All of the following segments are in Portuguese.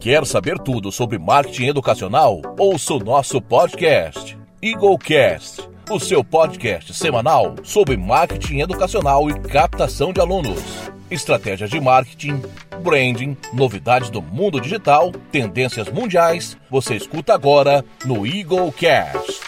Quer saber tudo sobre marketing educacional? Ouça o nosso podcast, EagleCast, o seu podcast semanal sobre marketing educacional e captação de alunos. Estratégias de marketing, branding, novidades do mundo digital, tendências mundiais. Você escuta agora no EagleCast.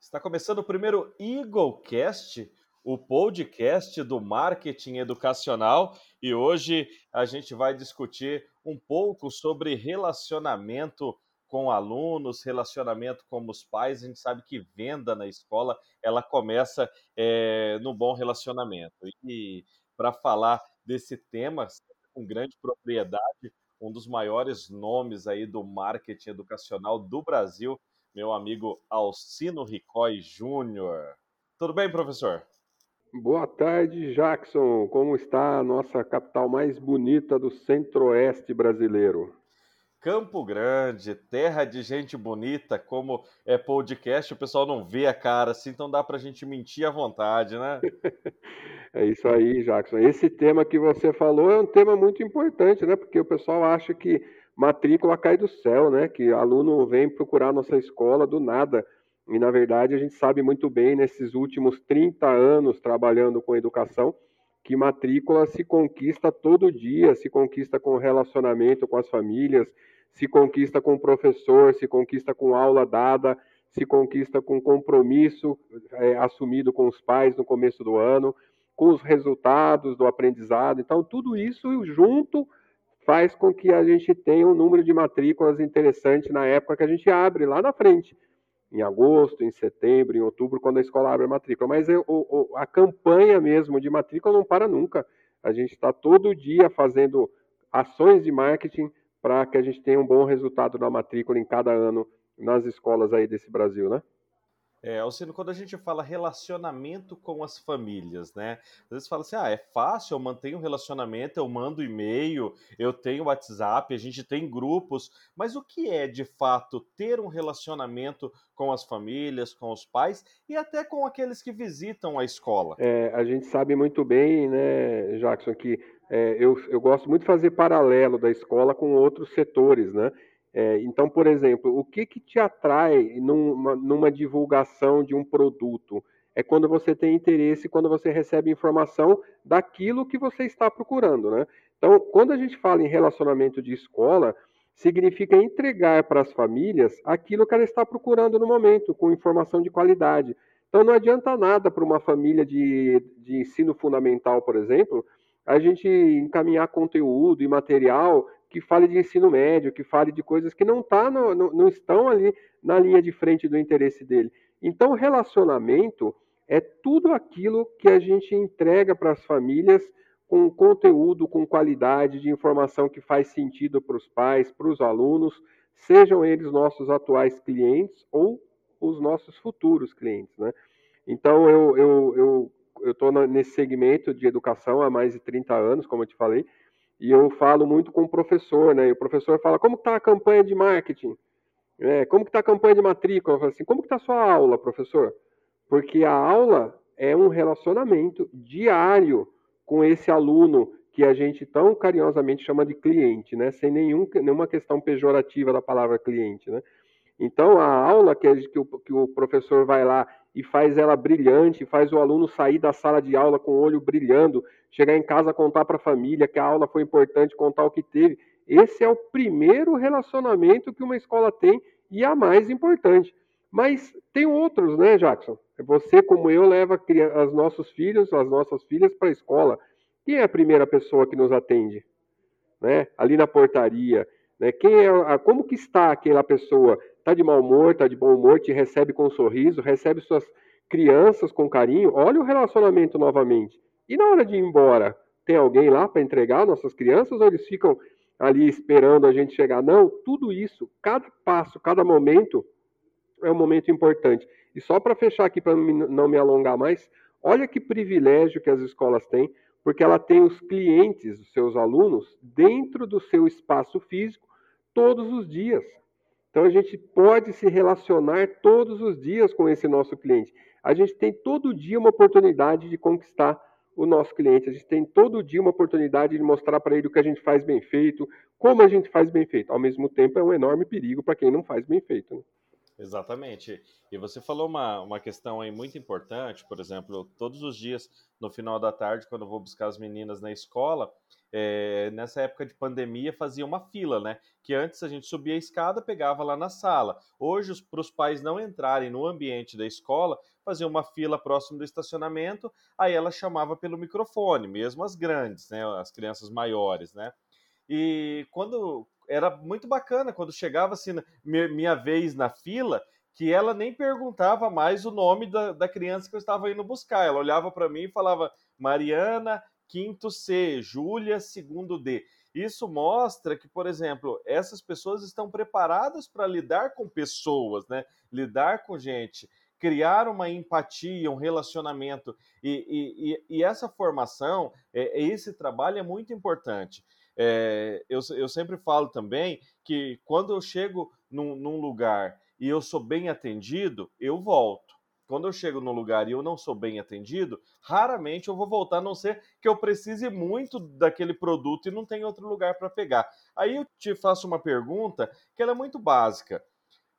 Está começando o primeiro EagleCast, o podcast do marketing educacional, e hoje a gente vai discutir um pouco sobre relacionamento com alunos, relacionamento com os pais. A gente sabe que venda na escola ela começa é, no bom relacionamento. E para falar desse tema com grande propriedade, um dos maiores nomes aí do marketing educacional do Brasil, meu amigo Alcino Ricói Júnior. Tudo bem, professor? Boa tarde, Jackson. Como está a nossa capital mais bonita do centro-oeste brasileiro? Campo Grande, terra de gente bonita, como é podcast, o pessoal não vê a cara assim, então dá para a gente mentir à vontade, né? é isso aí, Jackson. Esse tema que você falou é um tema muito importante, né? Porque o pessoal acha que matrícula cai do céu, né? Que aluno vem procurar nossa escola do nada. E, na verdade, a gente sabe muito bem, nesses últimos 30 anos trabalhando com educação, que matrícula se conquista todo dia, se conquista com relacionamento com as famílias, se conquista com o professor, se conquista com aula dada, se conquista com compromisso é, assumido com os pais no começo do ano, com os resultados do aprendizado. Então, tudo isso junto faz com que a gente tenha um número de matrículas interessante na época que a gente abre lá na frente em agosto, em setembro, em outubro, quando a escola abre a matrícula. Mas eu, o, a campanha mesmo de matrícula não para nunca. A gente está todo dia fazendo ações de marketing para que a gente tenha um bom resultado na matrícula em cada ano nas escolas aí desse Brasil, né? É, Alcino, quando a gente fala relacionamento com as famílias, né? Às vezes fala assim, ah, é fácil, eu mantenho um relacionamento, eu mando e-mail, eu tenho WhatsApp, a gente tem grupos, mas o que é, de fato, ter um relacionamento com as famílias, com os pais e até com aqueles que visitam a escola? É, a gente sabe muito bem, né, Jackson, que é, eu, eu gosto muito de fazer paralelo da escola com outros setores, né? É, então, por exemplo, o que, que te atrai numa, numa, divulgação de um produto? É quando você tem interesse, quando você recebe informação daquilo que você está procurando, né? Então, quando a gente fala em relacionamento de escola, significa entregar para as famílias aquilo que ela está procurando no momento, com informação de qualidade. Então, não adianta nada para uma família de, de ensino fundamental, por exemplo, a gente encaminhar conteúdo e material que fale de ensino médio, que fale de coisas que não, tá no, no, não estão ali na linha de frente do interesse dele. Então, relacionamento é tudo aquilo que a gente entrega para as famílias com conteúdo, com qualidade de informação que faz sentido para os pais, para os alunos, sejam eles nossos atuais clientes ou os nossos futuros clientes. Né? Então, eu estou eu, eu, nesse segmento de educação há mais de 30 anos, como eu te falei, e eu falo muito com o professor, né? E o professor fala, como está a campanha de marketing? É, como está a campanha de matrícula? Eu falo assim, como está a sua aula, professor? Porque a aula é um relacionamento diário com esse aluno que a gente tão carinhosamente chama de cliente, né? Sem nenhum, nenhuma questão pejorativa da palavra cliente, né? Então, a aula que, que, o, que o professor vai lá e faz ela brilhante, faz o aluno sair da sala de aula com o olho brilhando, chegar em casa contar para a família que a aula foi importante, contar o que teve. Esse é o primeiro relacionamento que uma escola tem e a mais importante. Mas tem outros, né, Jackson? Você, como eu, leva os nossos filhos, as nossas filhas para a escola. Quem é a primeira pessoa que nos atende? Né? Ali na portaria. Né? Quem é como que está aquela pessoa? Está de mau humor, está de bom humor, te recebe com um sorriso, recebe suas crianças com carinho. Olha o relacionamento novamente. E na hora de ir embora, tem alguém lá para entregar nossas crianças ou eles ficam ali esperando a gente chegar? Não, tudo isso, cada passo, cada momento é um momento importante. E só para fechar aqui, para não me alongar mais, olha que privilégio que as escolas têm, porque ela tem os clientes, os seus alunos, dentro do seu espaço físico todos os dias. Então a gente pode se relacionar todos os dias com esse nosso cliente. A gente tem todo dia uma oportunidade de conquistar o nosso cliente. A gente tem todo dia uma oportunidade de mostrar para ele o que a gente faz bem feito, como a gente faz bem feito. Ao mesmo tempo, é um enorme perigo para quem não faz bem feito. Né? Exatamente. E você falou uma, uma questão aí muito importante, por exemplo, todos os dias, no final da tarde, quando eu vou buscar as meninas na escola, é, nessa época de pandemia fazia uma fila, né? Que antes a gente subia a escada, pegava lá na sala. Hoje, para os pais não entrarem no ambiente da escola, fazia uma fila próximo do estacionamento, aí ela chamava pelo microfone, mesmo as grandes, né? As crianças maiores, né? E quando era muito bacana quando chegava assim, minha vez na fila, que ela nem perguntava mais o nome da, da criança que eu estava indo buscar. Ela olhava para mim e falava Mariana, quinto C, Júlia, segundo D. Isso mostra que, por exemplo, essas pessoas estão preparadas para lidar com pessoas, né? Lidar com gente, criar uma empatia, um relacionamento. E, e, e essa formação, é, esse trabalho é muito importante. É, eu, eu sempre falo também que quando eu chego num, num lugar e eu sou bem atendido, eu volto. Quando eu chego num lugar e eu não sou bem atendido, raramente eu vou voltar, a não ser que eu precise muito daquele produto e não tem outro lugar para pegar. Aí eu te faço uma pergunta que é muito básica.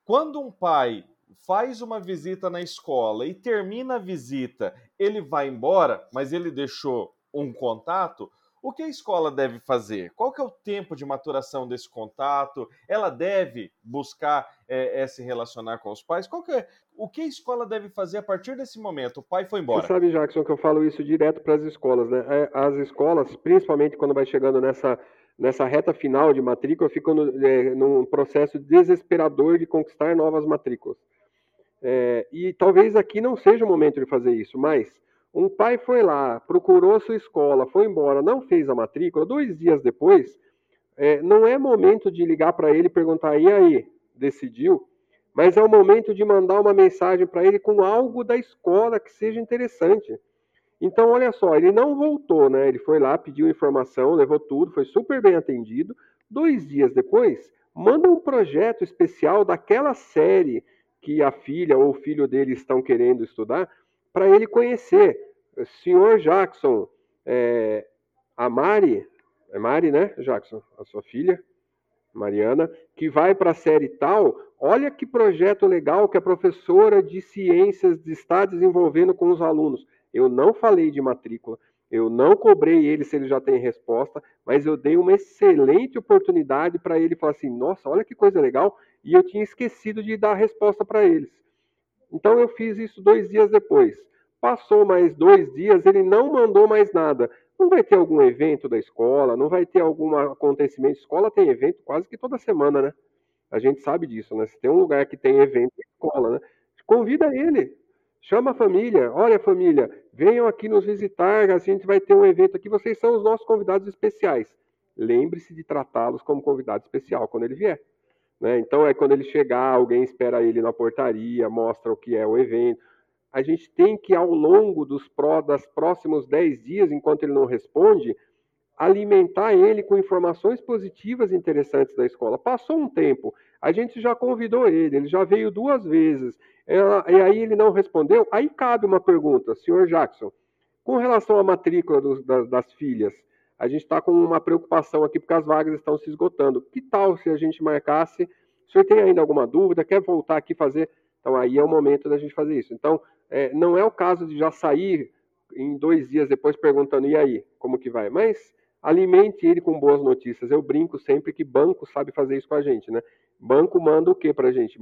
Quando um pai faz uma visita na escola e termina a visita, ele vai embora, mas ele deixou um contato, o que a escola deve fazer? Qual que é o tempo de maturação desse contato? Ela deve buscar é, é, se relacionar com os pais? Qual que é, o que a escola deve fazer a partir desse momento? O pai foi embora. Você sabe, Jackson, que eu falo isso direto para as escolas, né? É, as escolas, principalmente quando vai chegando nessa, nessa reta final de matrícula, ficam no, é, num processo desesperador de conquistar novas matrículas. É, e talvez aqui não seja o momento de fazer isso, mas um pai foi lá, procurou sua escola, foi embora, não fez a matrícula. Dois dias depois, é, não é momento de ligar para ele e perguntar: e aí, decidiu? Mas é o momento de mandar uma mensagem para ele com algo da escola que seja interessante. Então, olha só, ele não voltou, né? Ele foi lá, pediu informação, levou tudo, foi super bem atendido. Dois dias depois, manda um projeto especial daquela série que a filha ou o filho dele estão querendo estudar para ele conhecer. Senhor Jackson, é, a Mari, é Mari, né, Jackson? A sua filha, Mariana, que vai para a série tal, olha que projeto legal que a professora de ciências está desenvolvendo com os alunos. Eu não falei de matrícula, eu não cobrei ele se ele já tem resposta, mas eu dei uma excelente oportunidade para ele falar assim: nossa, olha que coisa legal, e eu tinha esquecido de dar a resposta para eles. Então eu fiz isso dois dias depois. Passou mais dois dias, ele não mandou mais nada. Não vai ter algum evento da escola, não vai ter algum acontecimento. Escola tem evento quase que toda semana, né? A gente sabe disso, né? Se tem um lugar que tem evento, é escola, né? Convida ele, chama a família. Olha, família, venham aqui nos visitar, a gente vai ter um evento aqui. Vocês são os nossos convidados especiais. Lembre-se de tratá-los como convidado especial quando ele vier. Né? Então, é quando ele chegar, alguém espera ele na portaria, mostra o que é o evento. A gente tem que, ao longo dos pró, das próximos 10 dias, enquanto ele não responde, alimentar ele com informações positivas e interessantes da escola. Passou um tempo, a gente já convidou ele, ele já veio duas vezes, e aí ele não respondeu. Aí cabe uma pergunta, senhor Jackson, com relação à matrícula das filhas, a gente está com uma preocupação aqui porque as vagas estão se esgotando. Que tal se a gente marcasse? O senhor tem ainda alguma dúvida? Quer voltar aqui fazer? Então aí é o momento da gente fazer isso. Então é, não é o caso de já sair em dois dias depois perguntando e aí como que vai, mas alimente ele com boas notícias. Eu brinco sempre que banco sabe fazer isso com a gente, né? Banco manda o que para a gente?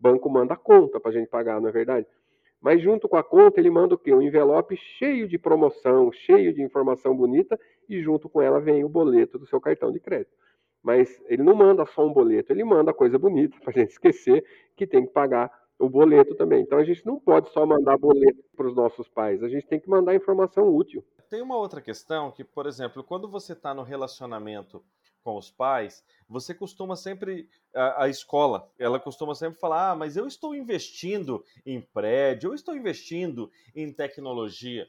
Banco manda a conta para a gente pagar, não é verdade? Mas junto com a conta ele manda o quê? Um envelope cheio de promoção, cheio de informação bonita e junto com ela vem o boleto do seu cartão de crédito. Mas ele não manda só um boleto, ele manda coisa bonita para a gente esquecer que tem que pagar o boleto também. Então a gente não pode só mandar boleto para os nossos pais, a gente tem que mandar informação útil. Tem uma outra questão que, por exemplo, quando você está no relacionamento com os pais, você costuma sempre, a, a, escola, ela costuma sempre falar: ah, mas eu estou investindo em prédio, eu estou investindo em tecnologia.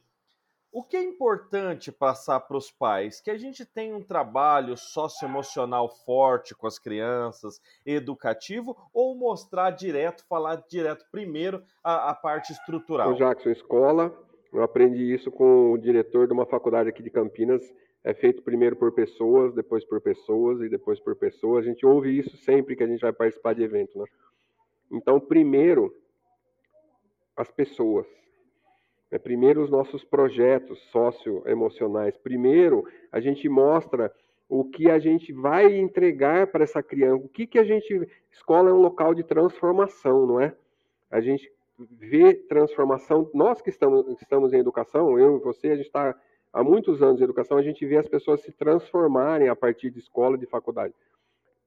O que é importante passar para os pais? Que a gente tem um trabalho socioemocional forte com as crianças, educativo, ou mostrar direto, falar direto primeiro a, a parte estrutural? O Jackson, escola Eu aprendi isso com o diretor de uma faculdade aqui de Campinas. É feito primeiro por pessoas, depois por pessoas e depois por pessoas. A gente ouve isso sempre que a gente vai participar de evento, né? Então, primeiro, as pessoas. É, primeiro, os nossos projetos socioemocionais. Primeiro, a gente mostra o que a gente vai entregar para essa criança. O que, que a gente. Escola é um local de transformação, não é? A gente vê transformação. Nós que estamos, estamos em educação, eu e você, a gente está há muitos anos em educação, a gente vê as pessoas se transformarem a partir de escola, de faculdade.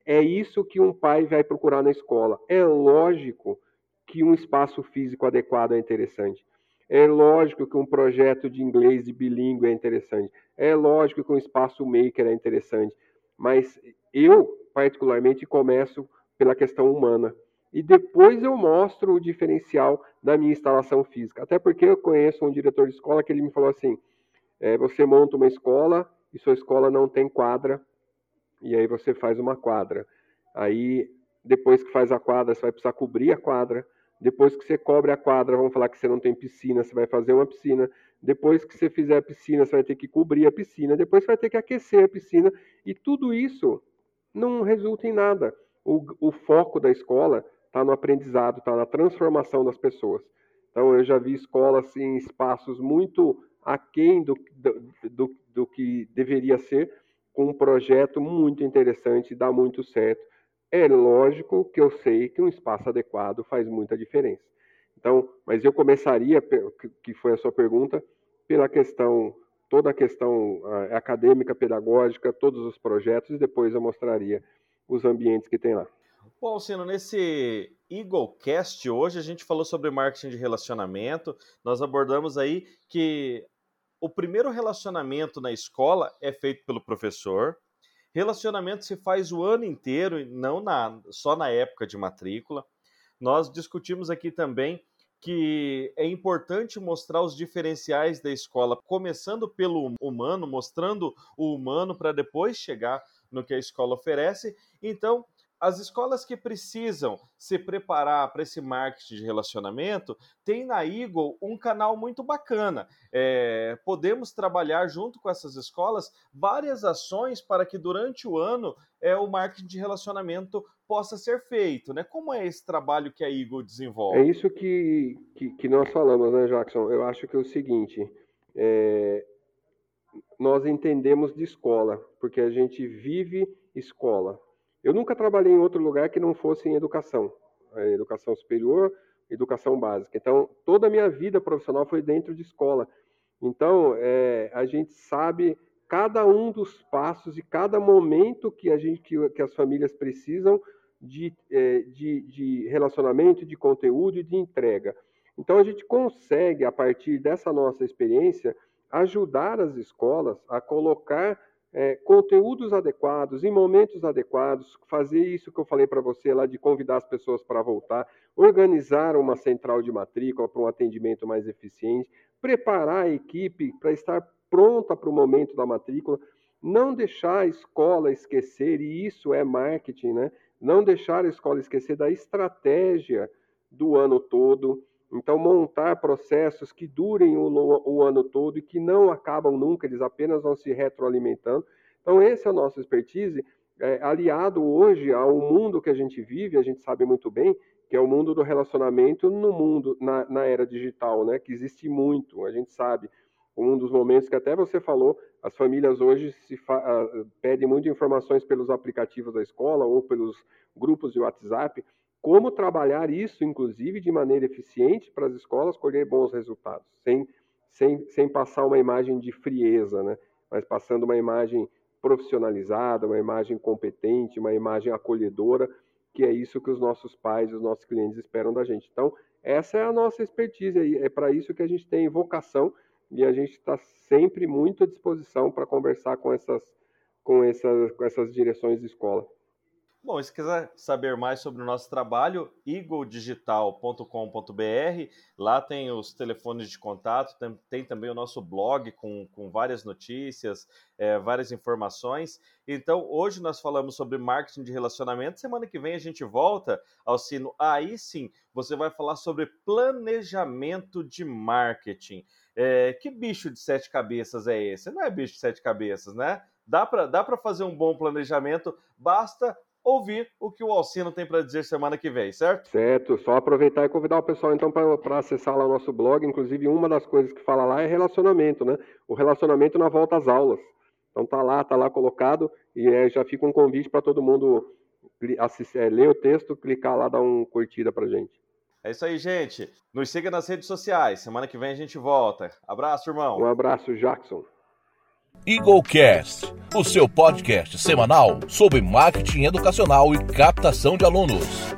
É isso que um pai vai procurar na escola. É lógico que um espaço físico adequado é interessante. É lógico que um projeto de inglês de bilíngue é interessante. É lógico que um espaço maker é interessante. Mas eu, particularmente, começo pela questão humana. E depois eu mostro o diferencial da minha instalação física. Até porque eu conheço um diretor de escola que ele me falou assim: é, você monta uma escola e sua escola não tem quadra, e aí você faz uma quadra. Aí, depois que faz a quadra, você vai precisar cobrir a quadra. Depois que você cobre a quadra, vamos falar que você não tem piscina, você vai fazer uma piscina. Depois que você fizer a piscina, você vai ter que cobrir a piscina. Depois você vai ter que aquecer a piscina. E tudo isso não resulta em nada. O, o foco da escola está no aprendizado, está na transformação das pessoas. Então, eu já vi escolas em espaços muito aquém do, do, do, do que deveria ser, com um projeto muito interessante, dá muito certo. É lógico que eu sei que um espaço adequado faz muita diferença. Então, mas eu começaria, que foi a sua pergunta, pela questão, toda a questão acadêmica, pedagógica, todos os projetos, e depois eu mostraria os ambientes que tem lá. Bom, Sino, nesse EagleCast hoje a gente falou sobre marketing de relacionamento. Nós abordamos aí que o primeiro relacionamento na escola é feito pelo professor, Relacionamento se faz o ano inteiro, não na, só na época de matrícula. Nós discutimos aqui também que é importante mostrar os diferenciais da escola, começando pelo humano, mostrando o humano para depois chegar no que a escola oferece. Então, as escolas que precisam se preparar para esse marketing de relacionamento tem na Eagle um canal muito bacana. É, podemos trabalhar junto com essas escolas várias ações para que durante o ano é, o marketing de relacionamento possa ser feito. Né? Como é esse trabalho que a Eagle desenvolve? É isso que, que, que nós falamos, né, Jackson? Eu acho que é o seguinte. É, nós entendemos de escola, porque a gente vive escola. Eu nunca trabalhei em outro lugar que não fosse em educação, educação superior, educação básica. Então, toda a minha vida profissional foi dentro de escola. Então, é, a gente sabe cada um dos passos e cada momento que a gente, que, que as famílias precisam de, é, de, de relacionamento, de conteúdo e de entrega. Então, a gente consegue, a partir dessa nossa experiência, ajudar as escolas a colocar é, conteúdos adequados, em momentos adequados, fazer isso que eu falei para você lá de convidar as pessoas para voltar, organizar uma central de matrícula para um atendimento mais eficiente, preparar a equipe para estar pronta para o momento da matrícula, não deixar a escola esquecer, e isso é marketing, né? Não deixar a escola esquecer da estratégia do ano todo, então, montar processos que durem o, o, ano todo e que não acabam nunca, eles apenas vão se retroalimentando. Então, esse é o nosso expertise, é, aliado hoje ao mundo que a gente vive, a gente sabe muito bem, que é o mundo do relacionamento no mundo, na, na era digital, né? que existe muito, a gente sabe. Um dos momentos que até você falou, as famílias hoje se uh, pedem muitas informações pelos aplicativos da escola ou pelos grupos de WhatsApp como trabalhar isso, inclusive, de maneira eficiente para as escolas colher bons resultados, sem, sem, sem passar uma imagem de frieza, né? mas passando uma imagem profissionalizada, uma imagem competente, uma imagem acolhedora, que é isso que os nossos pais, os nossos clientes esperam da gente. Então, essa é a nossa expertise, é para isso que a gente tem vocação e a gente está sempre muito à disposição para conversar com essas, com, essas, com essas direções de escola. Bom, se quiser saber mais sobre o nosso trabalho, eagledigital.com.br, lá tem os telefones de contato, tem, tem, também o nosso blog com, com várias notícias, é, várias informações. Então, hoje nós falamos sobre marketing de relacionamento, semana que vem a gente volta ao sino. Aí sim, você vai falar sobre planejamento de marketing. É, que bicho de sete cabeças é esse? Não é bicho de sete cabeças, né? Dá para dá fazer um bom planejamento, basta ouvir o que o Alcino tem para dizer semana que vem, certo? Certo, só aproveitar e convidar o pessoal então para acessar lá o nosso blog. Inclusive, uma das coisas que fala lá é relacionamento, né? O relacionamento na volta às aulas. Então tá lá, tá lá colocado e é, já fica um convite para todo mundo assistir, é, ler o texto, clicar lá, dar um curtida pra gente. É isso aí, gente. Nos siga nas redes sociais. Semana que vem a gente volta. Abraço, irmão. Um abraço, Jackson. EagleCast, o seu podcast semanal sobre marketing educacional e captação de alunos.